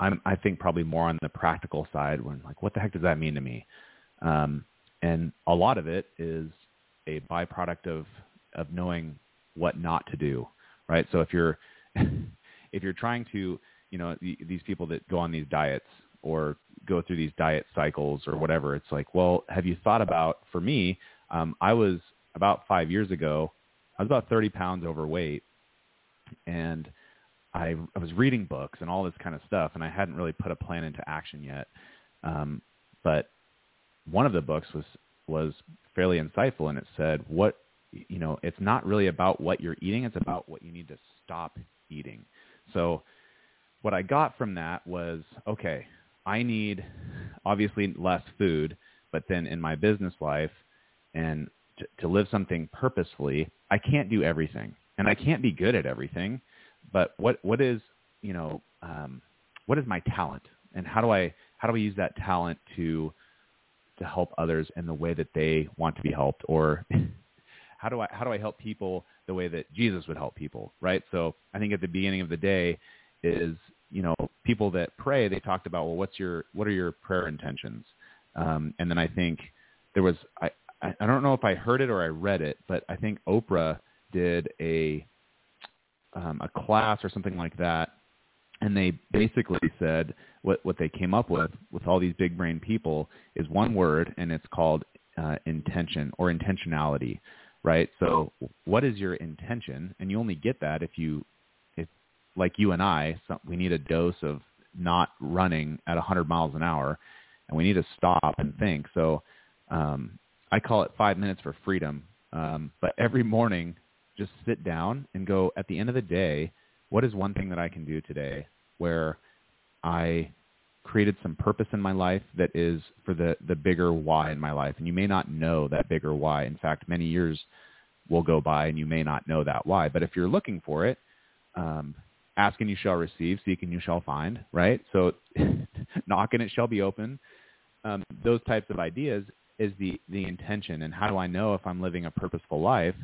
I'm I think probably more on the practical side when like, what the heck does that mean to me? Um, and a lot of it is a byproduct of of knowing what not to do, right? So if you're if you're trying to, you know, these people that go on these diets or go through these diet cycles or whatever, it's like, well, have you thought about? For me, um, I was about five years ago, I was about 30 pounds overweight, and I, I was reading books and all this kind of stuff, and I hadn't really put a plan into action yet. Um, but one of the books was was fairly insightful, and it said, "What you know, it's not really about what you're eating; it's about what you need to stop eating." So, what I got from that was, okay, I need obviously less food, but then in my business life and to, to live something purposefully, I can't do everything, and I can't be good at everything. But what what is you know um, what is my talent, and how do I how do I use that talent to to help others in the way that they want to be helped, or how do I how do I help people the way that Jesus would help people, right? So I think at the beginning of the day is you know, people that pray, they talked about, well, what's your, what are your prayer intentions? Um, and then I think there was, I, I don't know if I heard it or I read it, but I think Oprah did a, um, a class or something like that. And they basically said what, what they came up with, with all these big brain people is one word and it's called uh, intention or intentionality, right? So what is your intention? And you only get that if you like you and I, some, we need a dose of not running at 100 miles an hour, and we need to stop and think. So um, I call it five minutes for freedom. Um, but every morning, just sit down and go. At the end of the day, what is one thing that I can do today where I created some purpose in my life that is for the the bigger why in my life? And you may not know that bigger why. In fact, many years will go by and you may not know that why. But if you're looking for it, um, ask and you shall receive, seek and you shall find, right? So knock and it shall be open. Um, those types of ideas is the, the intention. And how do I know if I'm living a purposeful life?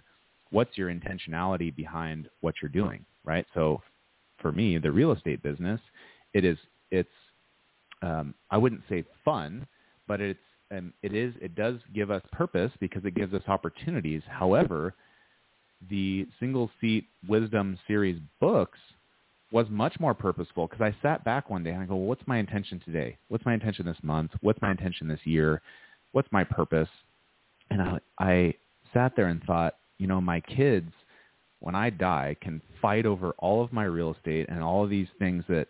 What's your intentionality behind what you're doing, right? So for me, the real estate business, it is, it's, um, I wouldn't say fun, but it's, um, it is, it does give us purpose because it gives us opportunities. However, the single seat wisdom series books was much more purposeful because I sat back one day and I go, well, what's my intention today? What's my intention this month? What's my intention this year? What's my purpose? And I, I sat there and thought, you know, my kids, when I die, can fight over all of my real estate and all of these things that,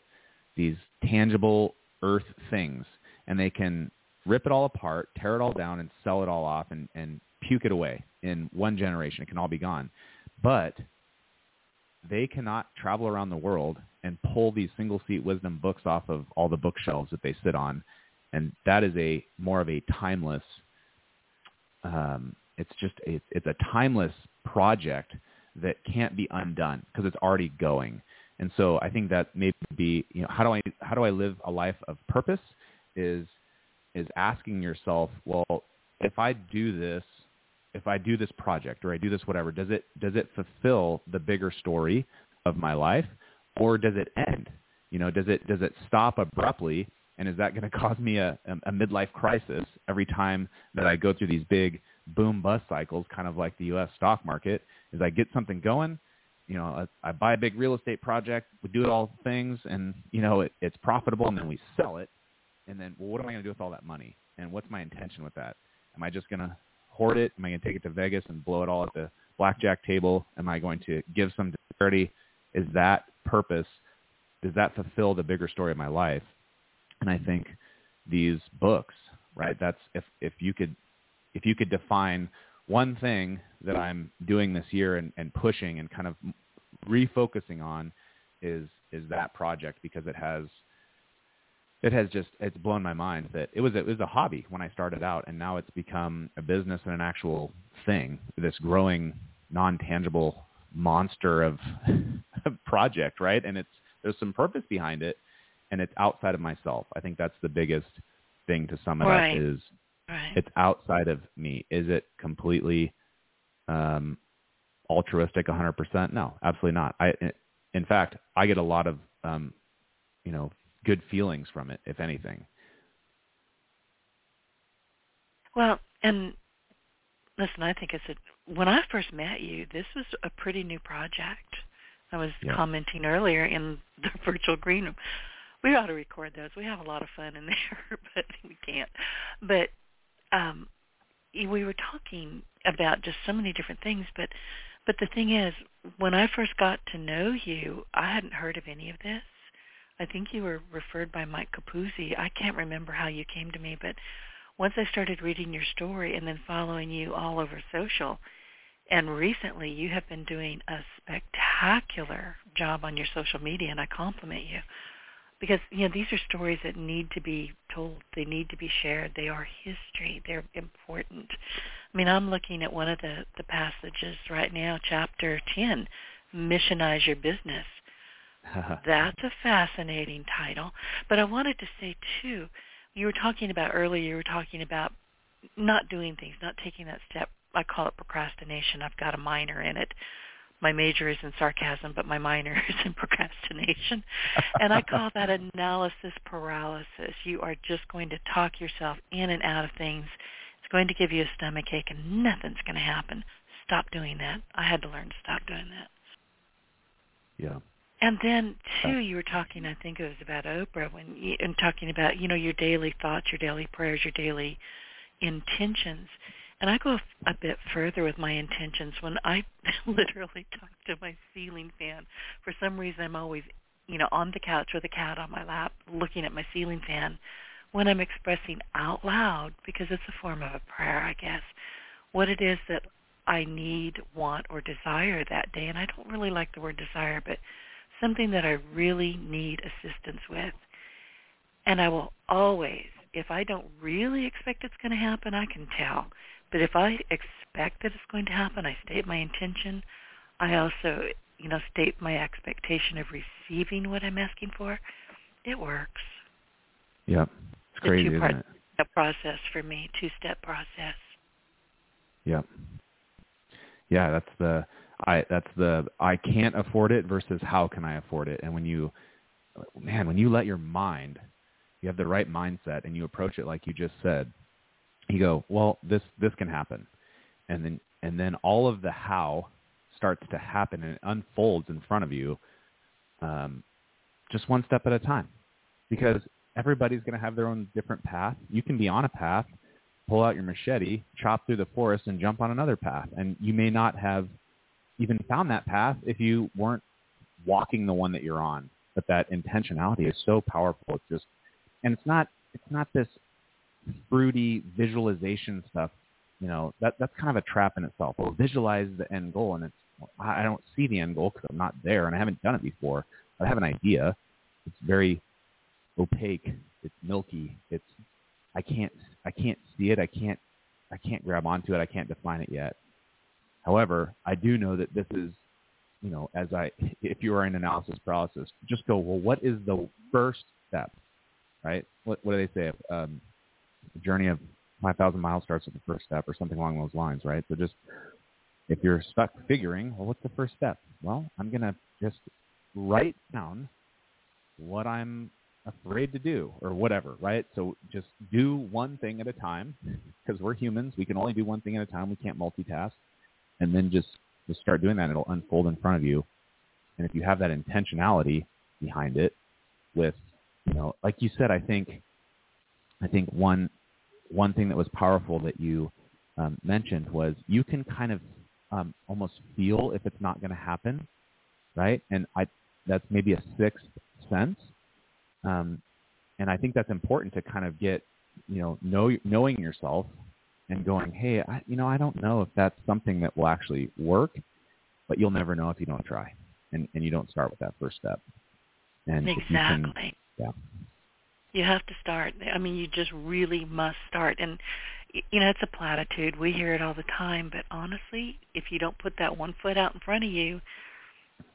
these tangible earth things, and they can rip it all apart, tear it all down, and sell it all off and, and puke it away in one generation. It can all be gone. But they cannot travel around the world and pull these single seat wisdom books off of all the bookshelves that they sit on. And that is a more of a timeless, um, it's just, a, it's a timeless project that can't be undone because it's already going. And so I think that maybe, you know, how do I, how do I live a life of purpose is, is asking yourself, well, if I do this if I do this project or I do this whatever, does it does it fulfill the bigger story of my life, or does it end? You know, does it does it stop abruptly, and is that going to cause me a, a midlife crisis every time that I go through these big boom bust cycles, kind of like the U.S. stock market? Is I get something going, you know, I, I buy a big real estate project, we do it all things, and you know, it, it's profitable, and then we sell it, and then well, what am I going to do with all that money? And what's my intention with that? Am I just going to hoard it? Am I going to take it to Vegas and blow it all at the blackjack table? Am I going to give some to charity? Is that purpose? Does that fulfill the bigger story of my life? And I think these books, right? That's if if you could if you could define one thing that I'm doing this year and, and pushing and kind of refocusing on is is that project because it has it has just it's blown my mind that it was a, it was a hobby when I started out, and now it's become a business and an actual thing. This growing non tangible monster of project, right? And it's there's some purpose behind it, and it's outside of myself. I think that's the biggest thing to sum it right. up is Right. It's outside of me. Is it completely um, altruistic 100%? No, absolutely not. I, in fact, I get a lot of, um, you know, good feelings from it, if anything. Well, and listen, I think it's a, when I first met you, this was a pretty new project. I was Yeah. commenting earlier in the virtual green room. We ought to record those. We have a lot of fun in there, but we can't. But um we were talking about just so many different things, but but the thing is, when I first got to know you, I hadn't heard of any of this. I think you were referred by Mike Capuzzi. I can't remember how you came to me, but once I started reading your story and then following you all over social, and recently you have been doing a spectacular job on your social media, and I compliment you because you know these are stories that need to be told. They need to be shared. They are history. They're important. I mean, I'm looking at one of the the passages right now, chapter ten, missionize your business. That's a fascinating title. But I wanted to say too, you were talking about earlier. You were talking about not doing things, not taking that step. I call it procrastination. I've got a minor in it. My major is in sarcasm, but my minor is in procrastination. and I call that analysis paralysis. You are just going to talk yourself in and out of things. It's going to give you a stomach ache and nothing's going to happen. Stop doing that. I had to learn to stop doing that. yeah. And then too, you were talking. I think it was about Oprah when you, and talking about you know your daily thoughts, your daily prayers, your daily intentions. And I go a bit further with my intentions when I literally talk to my ceiling fan. For some reason, I'm always you know on the couch with a cat on my lap, looking at my ceiling fan. When I'm expressing out loud, because it's a form of a prayer, I guess, what it is that I need, want, or desire that day. And I don't really like the word desire, but something that I really need assistance with. And I will always, if I don't really expect it's going to happen, I can tell. But if I expect that it's going to happen, I state my intention. I also, you know, state my expectation of receiving what I'm asking for. It works. Yeah. It's crazy, isn't it? process for me, two-step process. Yeah. Yeah, that's the I that's the I can't afford it versus how can I afford it. And when you man, when you let your mind you have the right mindset and you approach it like you just said, you go, Well, this this can happen. And then and then all of the how starts to happen and it unfolds in front of you um, just one step at a time. Because everybody's going to have their own different path. You can be on a path, pull out your machete, chop through the forest, and jump on another path. And you may not have even found that path if you weren't walking the one that you're on. But that intentionality is so powerful. It's just, and it's not, it's not this fruity visualization stuff. You know, that that's kind of a trap in itself. We'll visualize the end goal, and it's I don't see the end goal because I'm not there, and I haven't done it before. I have an idea. It's very opaque. It's milky. It's I can't I can't see it. I can't I can't grab onto it. I can't define it yet. However, I do know that this is, you know, as I if you are in analysis paralysis, just go. Well, what is the first step? Right? What what do they say? Um, the journey of 5,000 miles starts with the first step, or something along those lines, right? So just if you're stuck figuring, well, what's the first step? Well, I'm gonna just write down what I'm afraid to do or whatever, right? So just do one thing at a time because we're humans. We can only do one thing at a time. We can't multitask. And then just, just start doing that. It'll unfold in front of you. And if you have that intentionality behind it with, you know, like you said, I think, I think one, one thing that was powerful that you um, mentioned was you can kind of um, almost feel if it's not going to happen, right? And I, that's maybe a sixth sense um, and I think that's important to kind of get, you know, know knowing yourself and going, hey, I, you know, I don't know if that's something that will actually work, but you'll never know if you don't try, and and you don't start with that first step. And you can- exactly. yeah, You have to start. I mean, you just really must start. And you know, it's a platitude. We hear it all the time, but honestly, if you don't put that one foot out in front of you,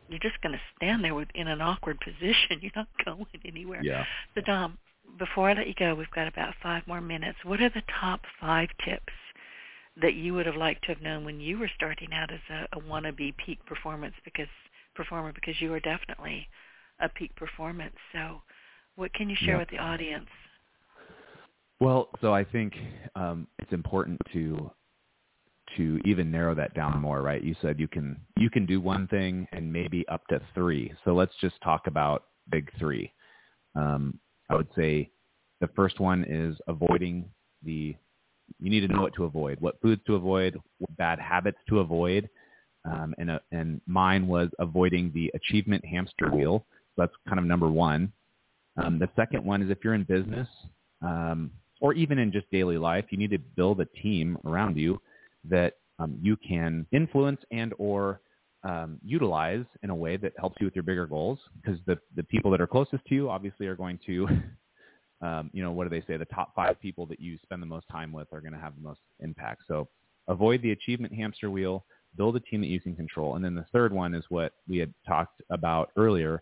you're just going to stand there with, in an awkward position. You're not going anywhere. yeah, So Dom, before I let you go, we've got about five more minutes. What are the top five tips that you would have liked to have known when you were starting out as a, a wannabe peak performance because performer because you are definitely a peak performance. So what can you share Yeah. with the audience? Well, so I think um, it's important to to even narrow that down more, right? You said you can you can do one thing and maybe up to three. So let's just talk about big three. Um, I would say the first one is avoiding the. You need to know what to avoid, what foods to avoid, what bad habits to avoid, um, and uh, and mine was avoiding the achievement hamster wheel. So that's kind of number one. Um, the second one is if you're in business, um, or even in just daily life, you need to build a team around you that um, you can influence and or um, utilize in a way that helps you with your bigger goals. Because the the people that are closest to you obviously are going to, um, you know, what do they say? The top five people that you spend the most time with are going to have the most impact. So avoid the achievement hamster wheel. Build a team that you can control. And then the third one is what we had talked about earlier,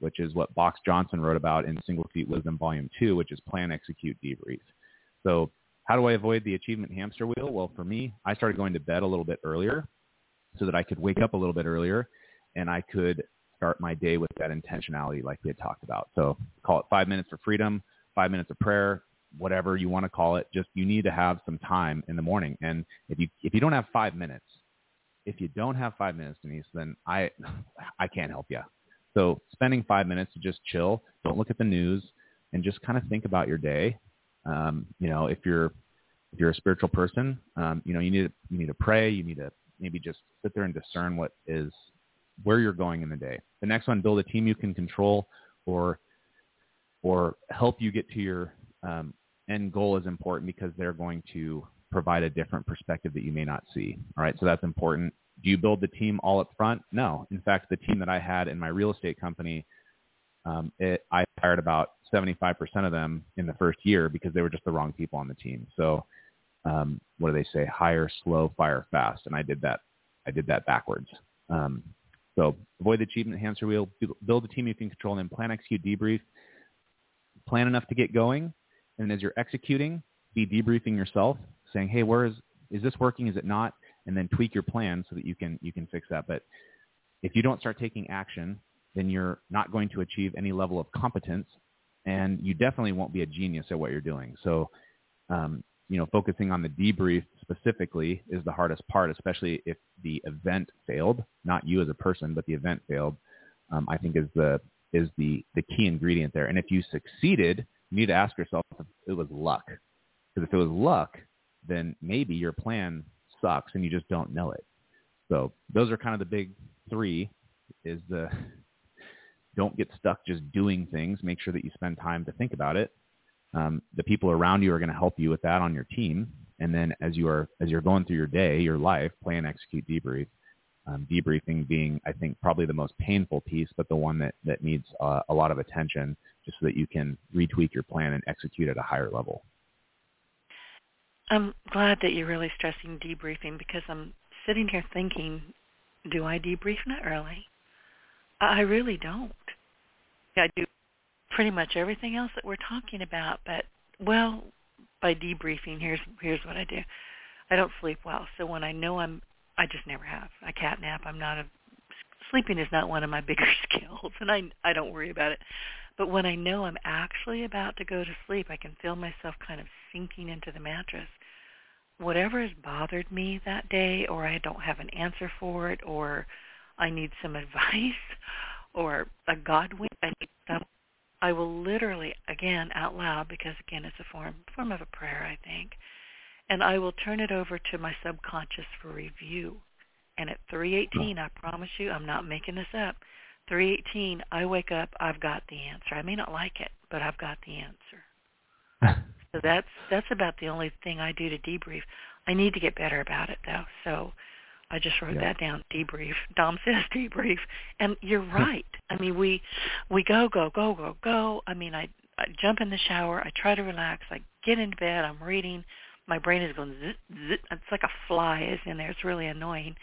which is what Box Johnson wrote about in Single Seat Wisdom Volume 2, which is plan, execute, debrief. So how do I avoid the achievement hamster wheel? Well, for me, I started going to bed a little bit earlier so that I could wake up a little bit earlier and I could start my day with that intentionality like we had talked about. So call it five minutes for freedom, five minutes of prayer, whatever you want to call it. Just you need to have some time in the morning. And if you if you don't have five minutes, if you don't have five minutes, Denise, then I I can't help you. So spending five minutes to just chill, don't look at the news, and just kind of think about your day. Um, you know, if you're if you're a spiritual person, um, you know, you need to, you need to pray. You need to maybe just sit there and discern what is where you're going in the day. The next one, build a team you can control, or or help you get to your um, end goal is important because they're going to provide a different perspective that you may not see. All right, so that's important. Do you build the team all up front? No. In fact, the team that I had in my real estate company, um, it, I hired about 75% of them in the first year because they were just the wrong people on the team. So, um, what do they say? Hire slow, fire fast, and I did that. I did that backwards. Um, so avoid the achievement hamster wheel. Build a team you can control, and then plan, execute, debrief. Plan enough to get going, and as you're executing, be debriefing yourself, saying, "Hey, where is is this working? Is it not?" And then tweak your plan so that you can you can fix that. But if you don't start taking action, then you're not going to achieve any level of competence, and you definitely won't be a genius at what you're doing. So, um, you know, focusing on the debrief specifically is the hardest part, especially if the event failed, not you as a person, but the event failed. Um, I think is the is the the key ingredient there. And if you succeeded, you need to ask yourself if it was luck. Because if it was luck, then maybe your plan sucks and you just don't know it. So those are kind of the big three. Is the don't get stuck just doing things. Make sure that you spend time to think about it. Um, the people around you are going to help you with that on your team. And then as you are as you're going through your day, your life, plan, execute, debrief. Um, debriefing being, I think, probably the most painful piece, but the one that that needs uh, a lot of attention, just so that you can retweak your plan and execute at a higher level. I'm glad that you're really stressing debriefing because I'm sitting here thinking, do I debrief Not early? I really don't. I do pretty much everything else that we're talking about, but well, by debriefing, here's here's what I do. I don't sleep well, so when I know I'm, I just never have. I catnap. I'm not a sleeping is not one of my bigger skills, and I I don't worry about it. But when I know I'm actually about to go to sleep, I can feel myself kind of sinking into the mattress. Whatever has bothered me that day, or I don't have an answer for it, or I need some advice, or a God wink, I need some. I will literally, again, out loud, because again, it's a form form of a prayer, I think, and I will turn it over to my subconscious for review. And at 318, I promise you, I'm not making this up. 318, I wake up, I've got the answer. I may not like it, but I've got the answer. so that's that's about the only thing I do to debrief. I need to get better about it though. So I just wrote Yeah. that down. Debrief. Dom says debrief, and you're right. I mean, we we go go go go go. I mean, I, I jump in the shower. I try to relax. I get into bed. I'm reading. My brain is going zit zit. It's like a fly is in there. It's really annoying.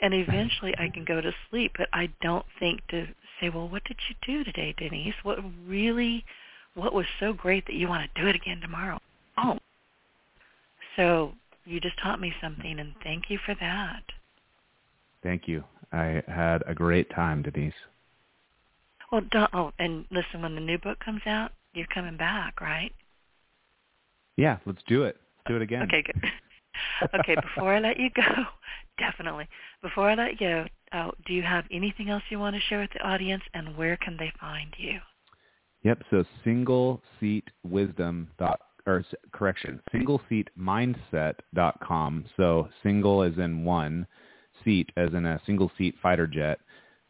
And eventually I can go to sleep, but I don't think to say, well, what did you do today, Denise? What really what was so great that you want to do it again tomorrow? Oh. So you just taught me something, and thank you for that. Thank you. I had a great time, Denise. Well, oh, and listen, when the new book comes out, you're coming back, right? Yeah, let's do it. Let's do it again. Okay, good. okay, before I let you go, definitely. Before I let you go, uh, do you have anything else you want to share with the audience, and where can they find you? Yep. So single seat wisdom dot or correction single seat mindset dot com. So single is in one, seat as in a single seat fighter jet.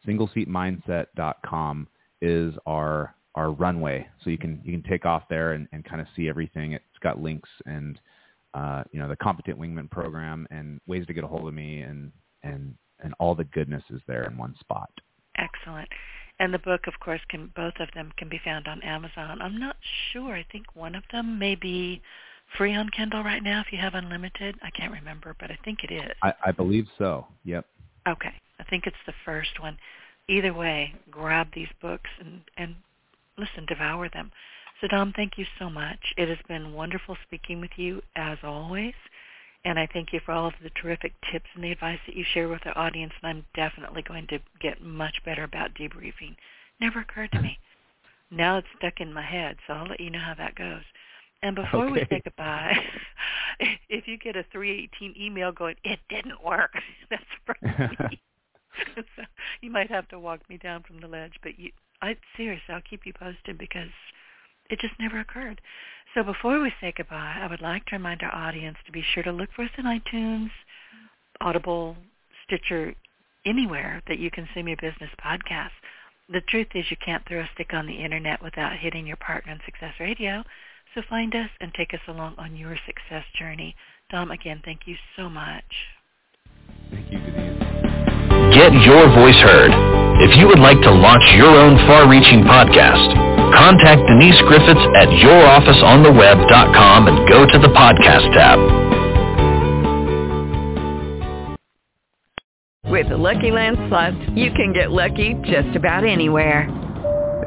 Single seat mindset dot com is our our runway. So you can you can take off there and, and kind of see everything. It's got links and uh, you know the competent wingman program and ways to get a hold of me and and and all the goodness is there in one spot. Excellent. And the book, of course, can both of them can be found on Amazon. I'm not sure. I think one of them may be free on Kindle right now if you have unlimited. I can't remember, but I think it is. I, I believe so. Yep. Okay. I think it's the first one. Either way, grab these books and and listen, devour them. So Dom, thank you so much. It has been wonderful speaking with you as always. And I thank you for all of the terrific tips and the advice that you share with our audience. And I'm definitely going to get much better about debriefing. Never occurred to me. Now it's stuck in my head, so I'll let you know how that goes. And before okay. we say goodbye, if you get a 318 email going, it didn't work, that's from me. so you might have to walk me down from the ledge, but you, I seriously, I'll keep you posted because it just never occurred. So before we say goodbye, I would like to remind our audience to be sure to look for us in iTunes, Audible, Stitcher, anywhere that you consume your business podcasts. The truth is you can't throw a stick on the internet without hitting your partner in Success Radio. So find us and take us along on your success journey. Dom, again, thank you so much. Thank you, Denise. Get your voice heard. If you would like to launch your own far-reaching podcast, Contact Denise Griffitts at yourofficeontheweb.com and go to the podcast tab. With the Lucky Land Slots, you can get lucky just about anywhere.